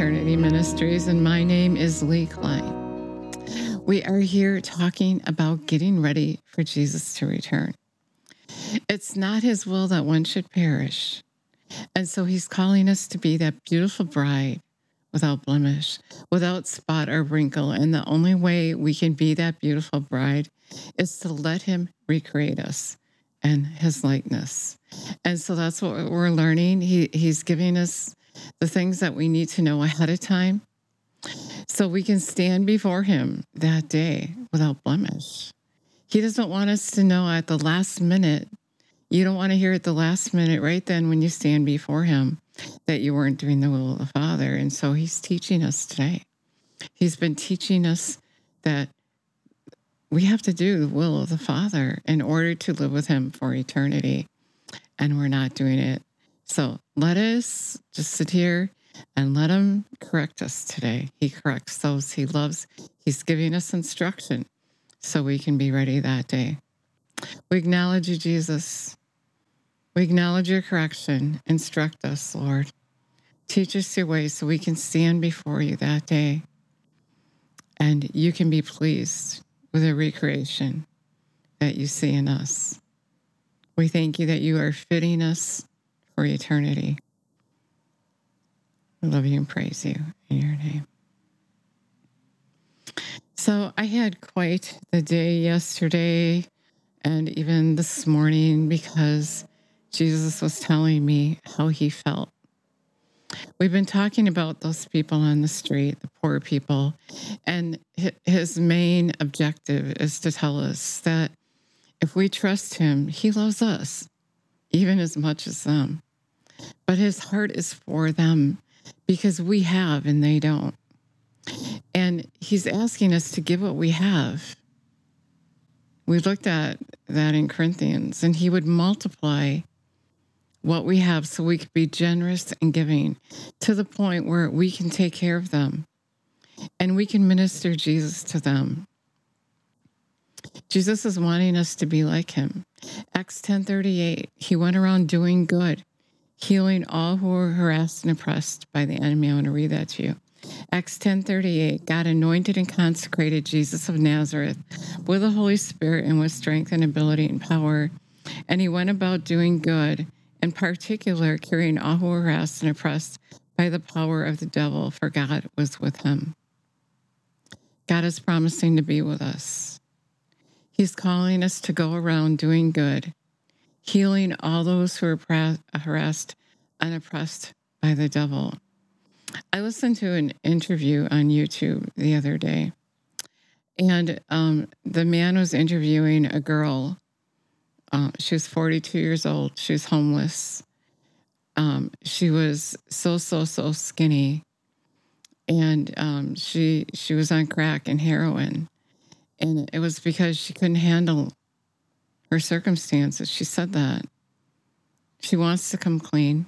Eternity Ministries, and my name is Lee Klein. We are here talking about getting ready for Jesus to return. It's not his will that one should perish. And so he's calling us to be that beautiful bride without blemish, without spot or wrinkle. And the only way we can be that beautiful bride is to let him recreate us and his likeness. And so that's what we're learning. He, he's giving us the things that we need to know ahead of time so we can stand before him that day without blemish. He doesn't want us to know at the last minute. You don't want to hear at the last minute, right then, when you stand before him, that you weren't doing the will of the Father. And so he's teaching us today. He's been teaching us that we have to do the will of the Father in order to live with him for eternity. And we're not doing it. So let us just sit here and let him correct us today. He corrects those he loves. He's giving us instruction so we can be ready that day. We acknowledge you, Jesus. We acknowledge your correction. Instruct us, Lord. Teach us your ways so we can stand before you that day and you can be pleased with the recreation that you see in us. We thank you that you are fitting us for eternity. We love you and praise you in your name. So I had quite the day yesterday and even this morning because Jesus was telling me how he felt. We've been talking about those people on the street, the poor people, and his main objective is to tell us that if we trust him, he loves us even as much as them. But his heart is for them because we have and they don't. And he's asking us to give what we have. We looked at that in Corinthians, and he would multiply what we have so we could be generous and giving to the point where we can take care of them and we can minister Jesus to them. Jesus is wanting us to be like him. Acts 10:38, he went around doing good, healing all who were harassed and oppressed by the enemy. I want to read that to you. Acts 10:38 God anointed and consecrated Jesus of Nazareth with the Holy Spirit and with strength and ability and power and he went about doing good in particular curing all who were harassed and oppressed by the power of the devil for God was with him God is promising to be with us He's calling us to go around doing good healing all those who are harassed and oppressed by the devil I listened to an interview on YouTube the other day, and um, the man was interviewing a girl. Uh, she was 42 years old. She was homeless. Um, she was so so so skinny, and um, she she was on crack and heroin, and it was because she couldn't handle her circumstances. She said that she wants to come clean,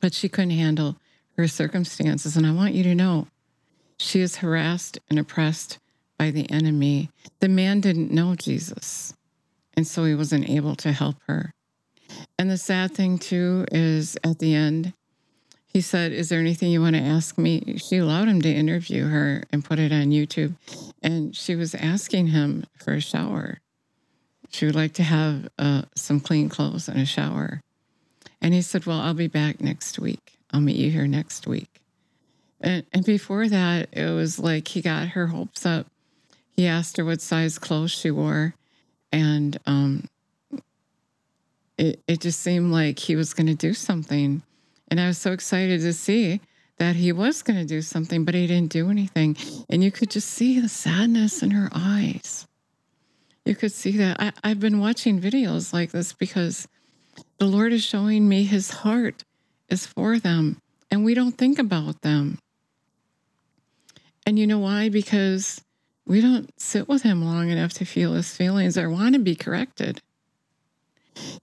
but she couldn't handle her circumstances. And I want you to know she is harassed and oppressed by the enemy. The man didn't know Jesus, and so he wasn't able to help her. And the sad thing, too, is at the end, he said, Is there anything you want to ask me? She allowed him to interview her and put it on YouTube. And she was asking him for a shower. She would like to have uh, some clean clothes and a shower. And he said, Well, I'll be back next week. I'll meet you here next week. And, and before that, it was like he got her hopes up. He asked her what size clothes she wore. And um, it, it just seemed like he was going to do something. And I was so excited to see that he was going to do something, but he didn't do anything. And you could just see the sadness in her eyes. You could see that. I, I've been watching videos like this because the Lord is showing me his heart is for them, and we don't think about them. And you know why? Because we don't sit with him long enough to feel his feelings or want to be corrected.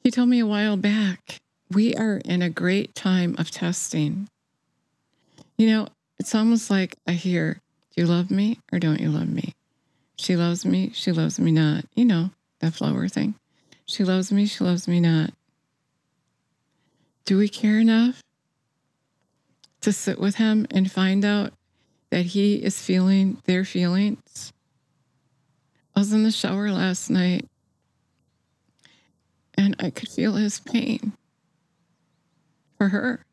He told me a while back, we are in a great time of testing. You know, it's almost like I hear, Do you love me or don't you love me? She loves me, she loves me not. You know, that flower thing. She loves me, she loves me not. Do we care enough to sit with him and find out that he is feeling their feelings. I was in the shower last night and I could feel his pain for her.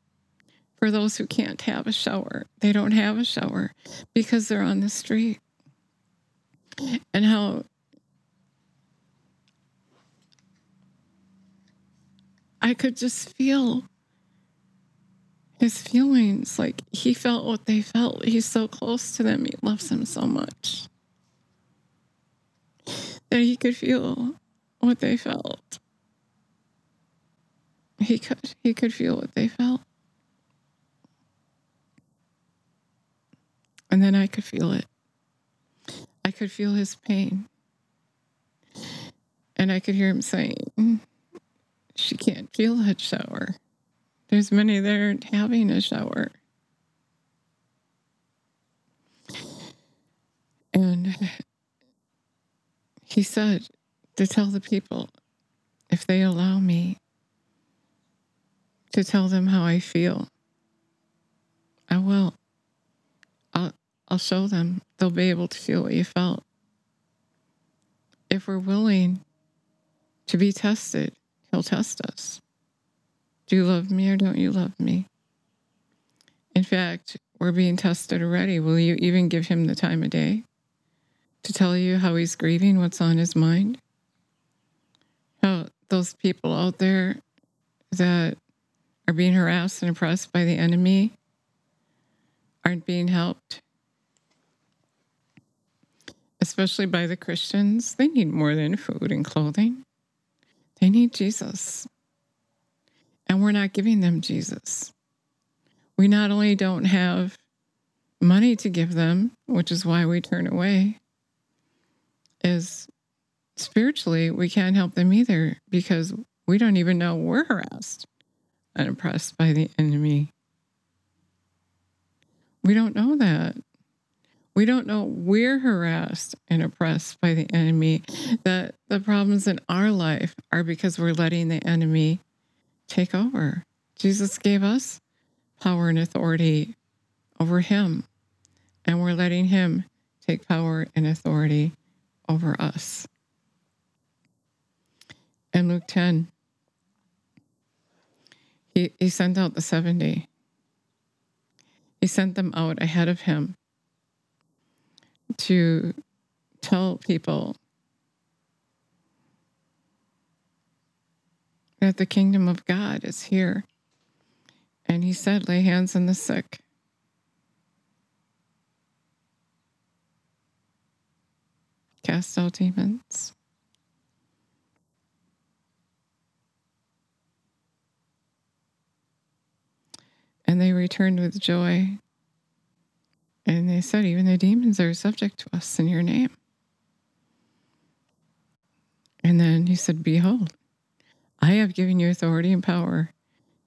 For those who can't have a shower, they don't have a shower because they're on the street. And how I could just feel his feelings. Like he felt what they felt. He's so close to them. He loves them so much that he could feel what they felt. He could he could feel what they felt. And then I could feel it. I could feel his pain. And I could hear him saying, She can't feel that shower. There's many there having a shower. And he said to tell the people, if they allow me to tell them how I feel, I will. I'll, show them. They'll be able to feel what you felt. If we're willing to be tested, he'll test us. Do you love me or don't you love me? In fact, we're being tested already. Will you even give him the time of day to tell you how he's grieving, what's on his mind? How those people out there that are being harassed and oppressed by the enemy aren't being helped, especially by the Christians. They need more than food and clothing, they need Jesus and we're not giving them Jesus. We not only don't have money to give them, which is why we turn away, is spiritually we can't help them either because we don't even know we're harassed and oppressed by the enemy. We don't know that. We don't know we're harassed and oppressed by the enemy, that the problems in our life are because we're letting the enemy take over. Jesus gave us power and authority over him, and we're letting him take power and authority over us. In Luke 10, he, he sent out the 70. He sent them out ahead of him to tell people that the kingdom of God is here. And he said, lay hands on the sick. Cast out demons. And they returned with joy. And they said, Even the demons are subject to us in your name. And then he said, Behold, I have given you authority and power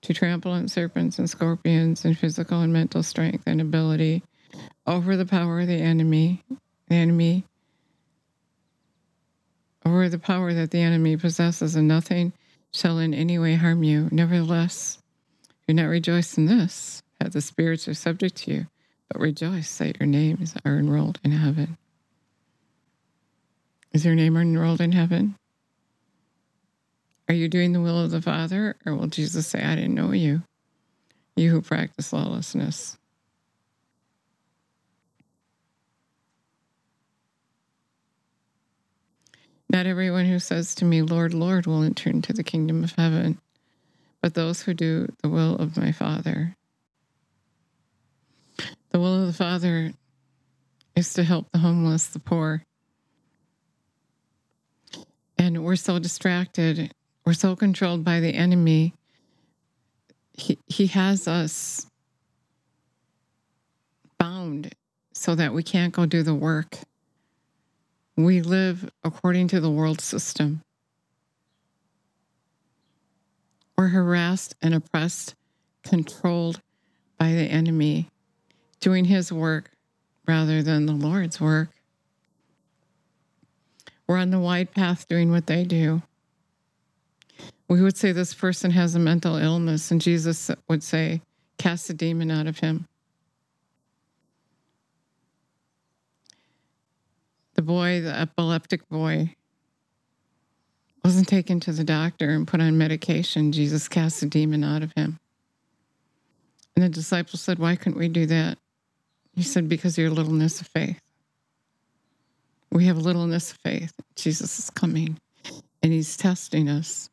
to trample on serpents and scorpions and physical and mental strength and ability over the power of the enemy, the enemy, over the power that the enemy possesses, and nothing shall in any way harm you. Nevertheless, do not rejoice in this, that the spirits are subject to you, but rejoice that your names are enrolled in heaven. Is your name enrolled in heaven? Are you doing the will of the Father? Or will Jesus say, I didn't know you, you who practice lawlessness? Not everyone who says to me, Lord, Lord, will enter into the kingdom of heaven, but those who do the will of my Father. The will of the Father is to help the homeless, the poor. And we're so distracted we're so controlled by the enemy. He, he has us bound so that we can't go do the work. We live according to the world system. We're harassed and oppressed, controlled by the enemy, doing his work rather than the Lord's work. We're on the wide path doing what they do we would say this person has a mental illness, and Jesus would say, cast a demon out of him. The boy, the epileptic boy, wasn't taken to the doctor and put on medication. Jesus cast a demon out of him. And the disciples said, Why couldn't we do that? He said, Because of your littleness of faith. We have littleness of faith. Jesus is coming and he's testing us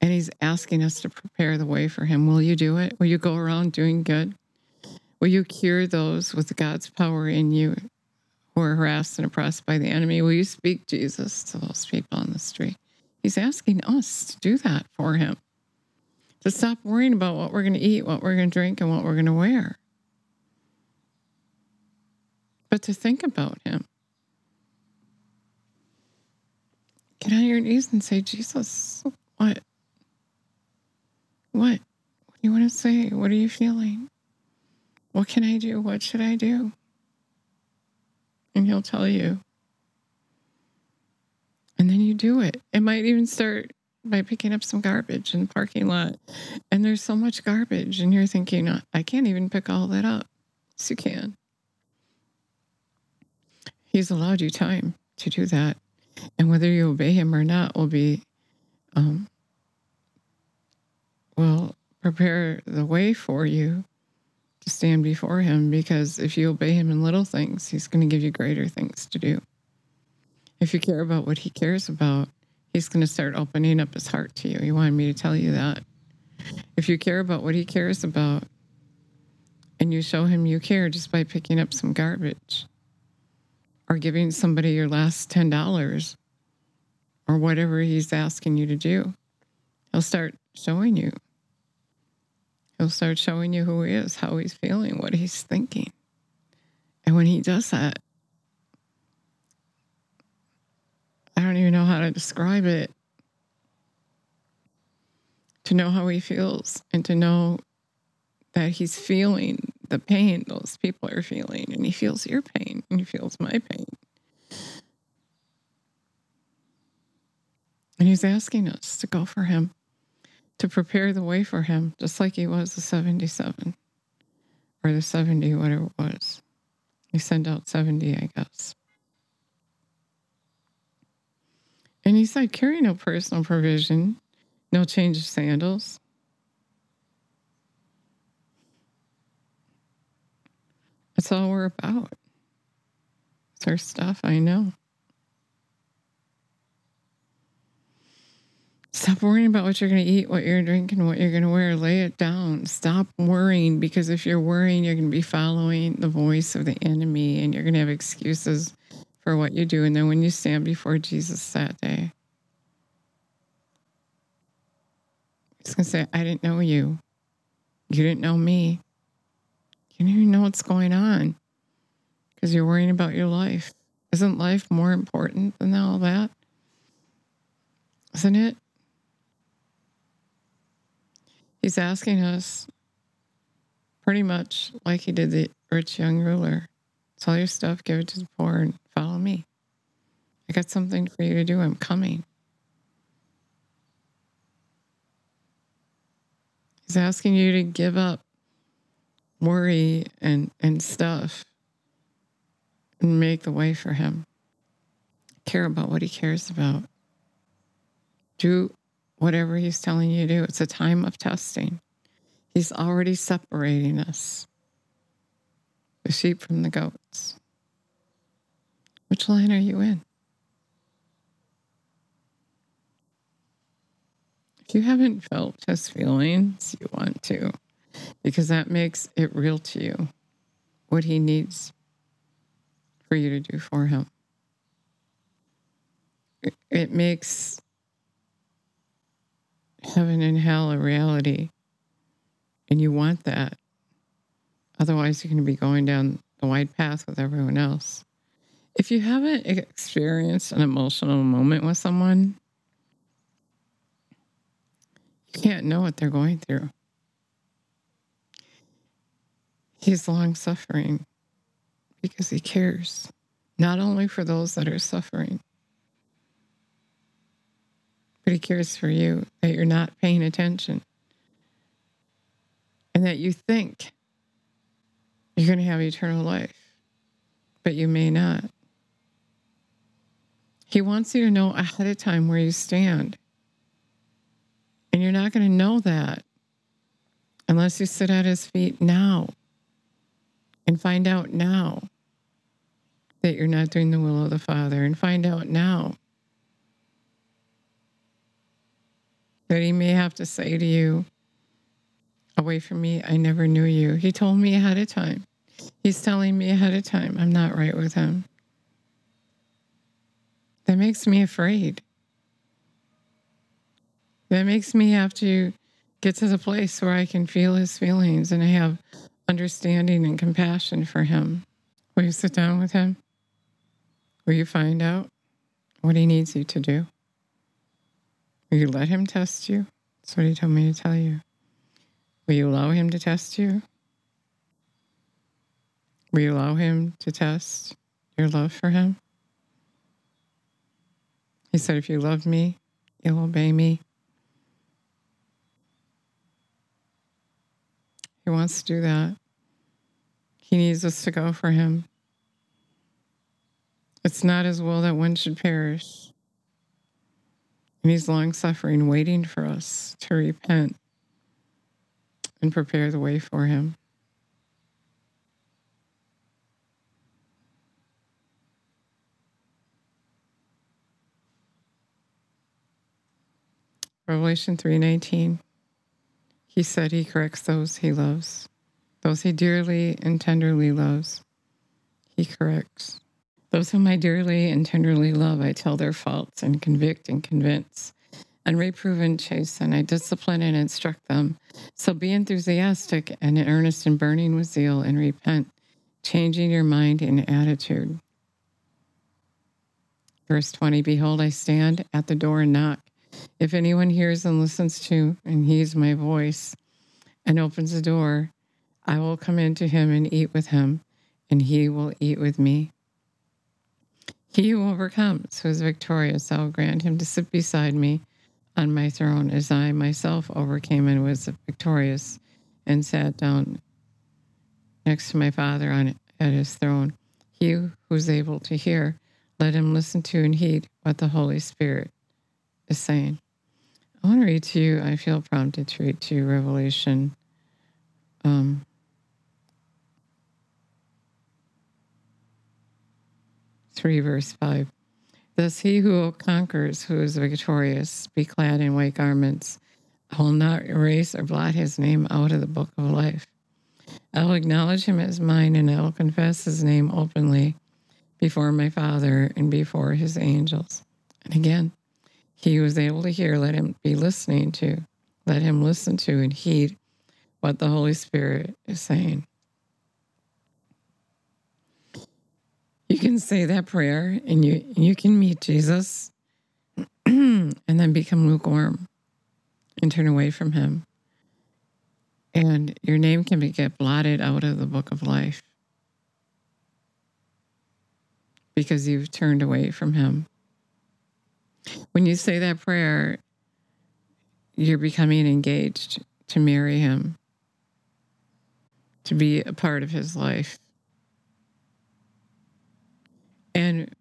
and he's asking us to prepare the way for him. Will you do it? Will you go around doing good? Will you cure those with God's power in you who are harassed and oppressed by the enemy? Will you speak Jesus to those people on the street? He's asking us to do that for him, to stop worrying about what we're going to eat, what we're going to drink, and what we're going to wear, but to think about him. Get on your knees and say, Jesus, what? What? What do you want to say? What are you feeling? What can I do? What should I do? And he'll tell you. And then you do it. It might even start by picking up some garbage in the parking lot. And there's so much garbage, and you're thinking, I can't even pick all that up. Yes, you can. He's allowed you time to do that. And whether you obey him or not will be, um, will prepare the way for you to stand before him because if you obey him in little things, he's going to give you greater things to do. If you care about what he cares about, he's going to start opening up his heart to you. He wanted me to tell you that. If you care about what he cares about and you show him you care just by picking up some garbage, or giving somebody your last $10 or whatever he's asking you to do. He'll start showing you. He'll start showing you who he is, how he's feeling, what he's thinking. And when he does that, I don't even know how to describe it. To know how he feels and to know that he's feeling the pain those people are feeling, and he feels your pain, and he feels my pain. And he's asking us to go for him, to prepare the way for him, just like he was the 77 or the 70, whatever it was. He sent out 70, I guess. And he said, carry no personal provision, no change of sandals, That's all we're about. It's our stuff, I know. Stop worrying about what you're going to eat, what you're drinking, what you're going to wear. Lay it down. Stop worrying because if you're worrying, you're going to be following the voice of the enemy and you're going to have excuses for what you do. And then when you stand before Jesus that day, he's going to say, I didn't know you. You didn't know me. You don't even know what's going on because you're worrying about your life. Isn't life more important than all that? Isn't it? He's asking us pretty much like he did the rich young ruler sell your stuff, give it to the poor, and follow me. I got something for you to do. I'm coming. He's asking you to give up worry and, and stuff and make the way for him. Care about what he cares about. Do whatever he's telling you to do. It's a time of testing. He's already separating us the sheep from the goats. Which line are you in? If you haven't felt his feelings, you want to because that makes it real to you what he needs for you to do for him. It, makes heaven and hell a reality, and you want that. Otherwise, you're going to be going down the wide path with everyone else. If you haven't experienced an emotional moment with someone, you can't know what they're going through. He's long suffering because he cares, not only for those that are suffering, but he cares for you that you're not paying attention and that you think you're going to have eternal life, but you may not. He wants you to know ahead of time where you stand. And you're not going to know that unless you sit at his feet now and find out now that you're not doing the will of the Father and find out now that he may have to say to you, Away from me, I never knew you. He told me ahead of time. He's telling me ahead of time I'm not right with him. That makes me afraid. That makes me have to get to the place where I can feel his feelings and I have understanding and compassion for him. Will you sit down with him? Will you find out what he needs you to do? Will you let him test you? That's what he told me to tell you. Will you allow him to test you? Will you allow him to test your love for him? He said, If you love me, you'll obey me. He wants to do that. He needs us to go for him. It's not his will that one should perish. And he's long suffering, waiting for us to repent and prepare the way for him. Revelation 3:19 He said he corrects those he loves those he dearly and tenderly loves he corrects those whom I dearly and tenderly love I tell their faults and convict and convince and reprove and chasten. I discipline and instruct them. So be enthusiastic and earnest and burning with zeal and repent, changing your mind and attitude. Verse 20 Behold, I stand at the door and knock. If anyone hears and listens to and heeds my voice and opens the door, I will come into him and eat with him, and he will eat with me. He who overcomes, who is victorious, I will grant him to sit beside me on my throne as I myself overcame and was victorious and sat down next to my Father on at his throne. He who's able to hear, let him listen to and heed what the Holy Spirit is saying. I want to read to you, I feel prompted to read to you Revelation um, three, verse five. Thus he who conquers, who is victorious, be clad in white garments. I will not erase or blot his name out of the book of life. I will acknowledge him as mine, and I will confess his name openly before my Father and before his angels. And again, he who is able to hear, let him be listening to, let him listen to and heed what the Holy Spirit is saying. You can say that prayer and you you can meet Jesus and then become lukewarm and turn away from him. And your name can be get blotted out of the book of life because you've turned away from him. When you say that prayer, you're becoming engaged to marry him, to be a part of his life. And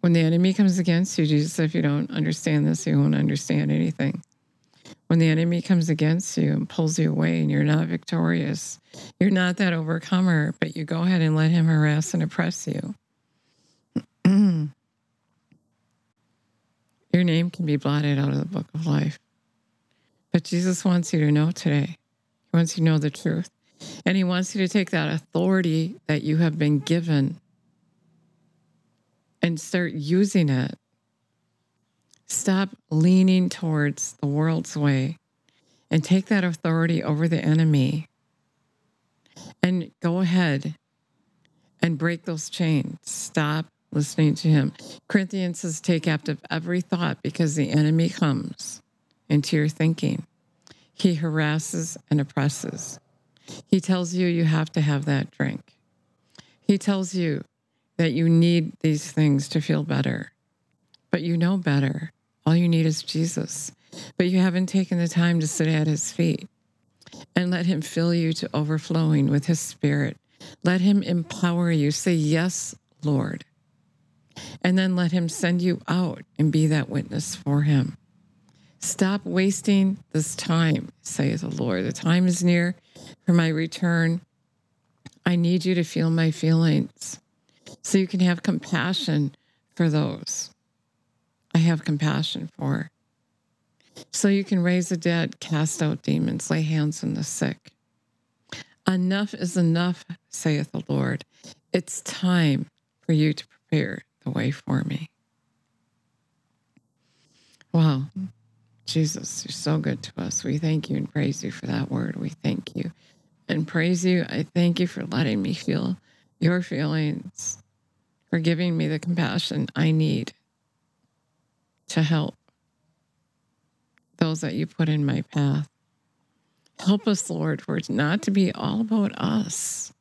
when the enemy comes against you, Jesus said, if you don't understand this, you won't understand anything. When the enemy comes against you and pulls you away and you're not victorious, you're not that overcomer, but you go ahead and let him harass and oppress you. Your name can be blotted out of the book of life. But Jesus wants you to know today. He wants you to know the truth. And he wants you to take that authority that you have been given and start using it. Stop leaning towards the world's way and take that authority over the enemy and go ahead and break those chains. Stop listening to him. Corinthians says, take captive every thought because the enemy comes into your thinking. He harasses and oppresses. He tells you you have to have that drink. He tells you that you need these things to feel better, but you know better. All you need is Jesus, but you haven't taken the time to sit at his feet and let Him fill you to overflowing with His Spirit. Let Him empower you. Say, Yes, Lord. And then let Him send you out and be that witness for Him. Stop wasting this time, saith the Lord. The time is near for my return. I need you to feel my feelings so you can have compassion for those I have compassion for. So you can raise the dead, cast out demons, lay hands on the sick. Enough is enough, saith the Lord. It's time for you to prepare the way for me. Wow. Jesus, you're so good to us. We thank you and praise you for that word. We thank you and praise you. I thank you for letting me feel your feelings, for giving me the compassion I need to help those that you put in my path. Help us, Lord, for it not to be all about us.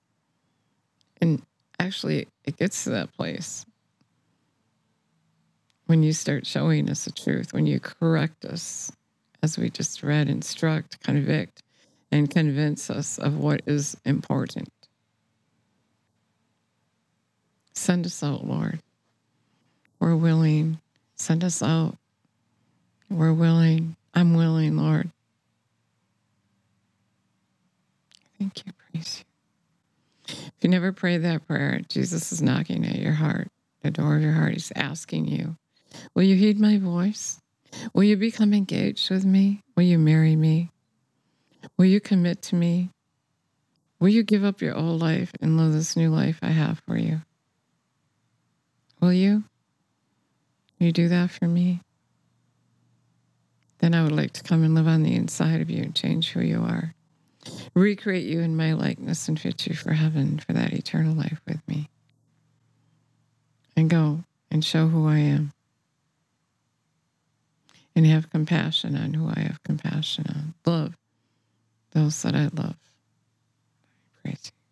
And actually, it gets to that place when you start showing us the truth, when you correct us, as we just read, instruct, convict, and convince us of what is important. Send us out, Lord. We're willing. Send us out. We're willing. I'm willing, Lord. Thank you. Praise you. If you never prayed that prayer, Jesus is knocking at your heart, the door of your heart. He's asking you Will you heed my voice? Will you become engaged with me? Will you marry me? Will you commit to me? Will you give up your old life and live this new life I have for you? Will you? You do that for me? Then I would like to come and live on the inside of you and change who you are. Recreate you in my likeness and fit you for heaven for that eternal life with me. And go and show who I am and have compassion on who I have compassion on. Love those that I love. Praise you,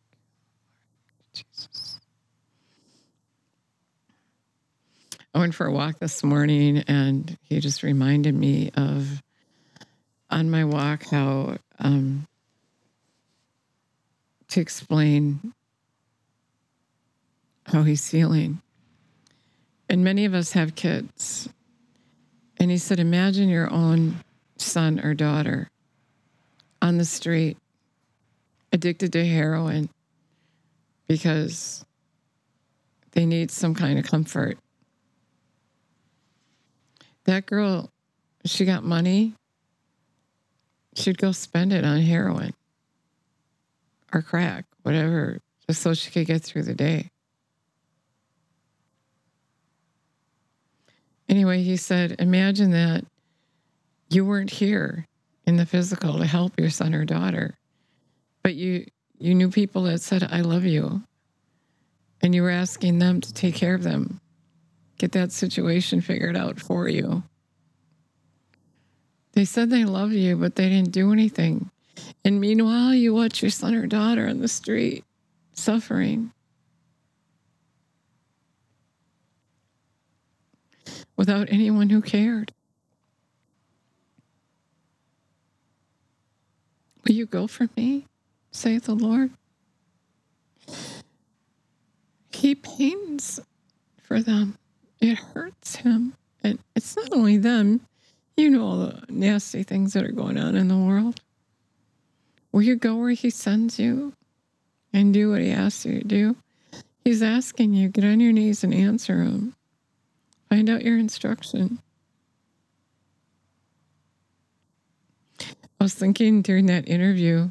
I went for a walk this morning and he just reminded me of on my walk how um, to explain how he's feeling. And many of us have kids and he said, Imagine your own son or daughter on the street, addicted to heroin because they need some kind of comfort. That girl, she got money, she'd go spend it on heroin or crack, whatever, just so she could get through the day. Anyway, he said, Imagine that you weren't here in the physical to help your son or daughter, but you, you knew people that said, I love you. And you were asking them to take care of them, get that situation figured out for you. They said they love you, but they didn't do anything. And meanwhile, you watch your son or daughter on the street suffering. without anyone who cared. Will you go for me, saith the Lord? He pains for them. It hurts him. And it's not only them, you know all the nasty things that are going on in the world. Will you go where he sends you and do what he asks you to do? He's asking you, get on your knees and answer him. Find out your instruction. I was thinking during that interview,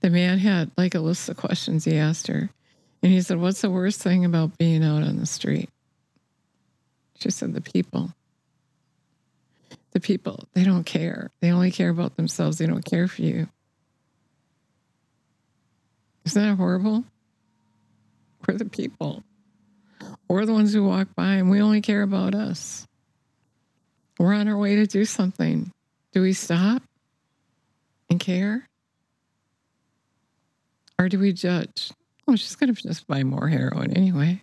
the man had like a list of questions he asked her. And he said, What's the worst thing about being out on the street? She said, The people. The people, they don't care. They only care about themselves. They don't care for you. Isn't that horrible? We're the people. We're the ones who walk by and we only care about us. We're on our way to do something. Do we stop and care? Or do we judge? Oh, she's going to just buy more heroin anyway.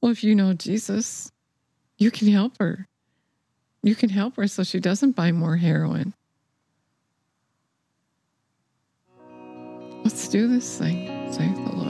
Well, if you know Jesus, you can help her. You can help her so she doesn't buy more heroin. Let's do this thing, save the Lord.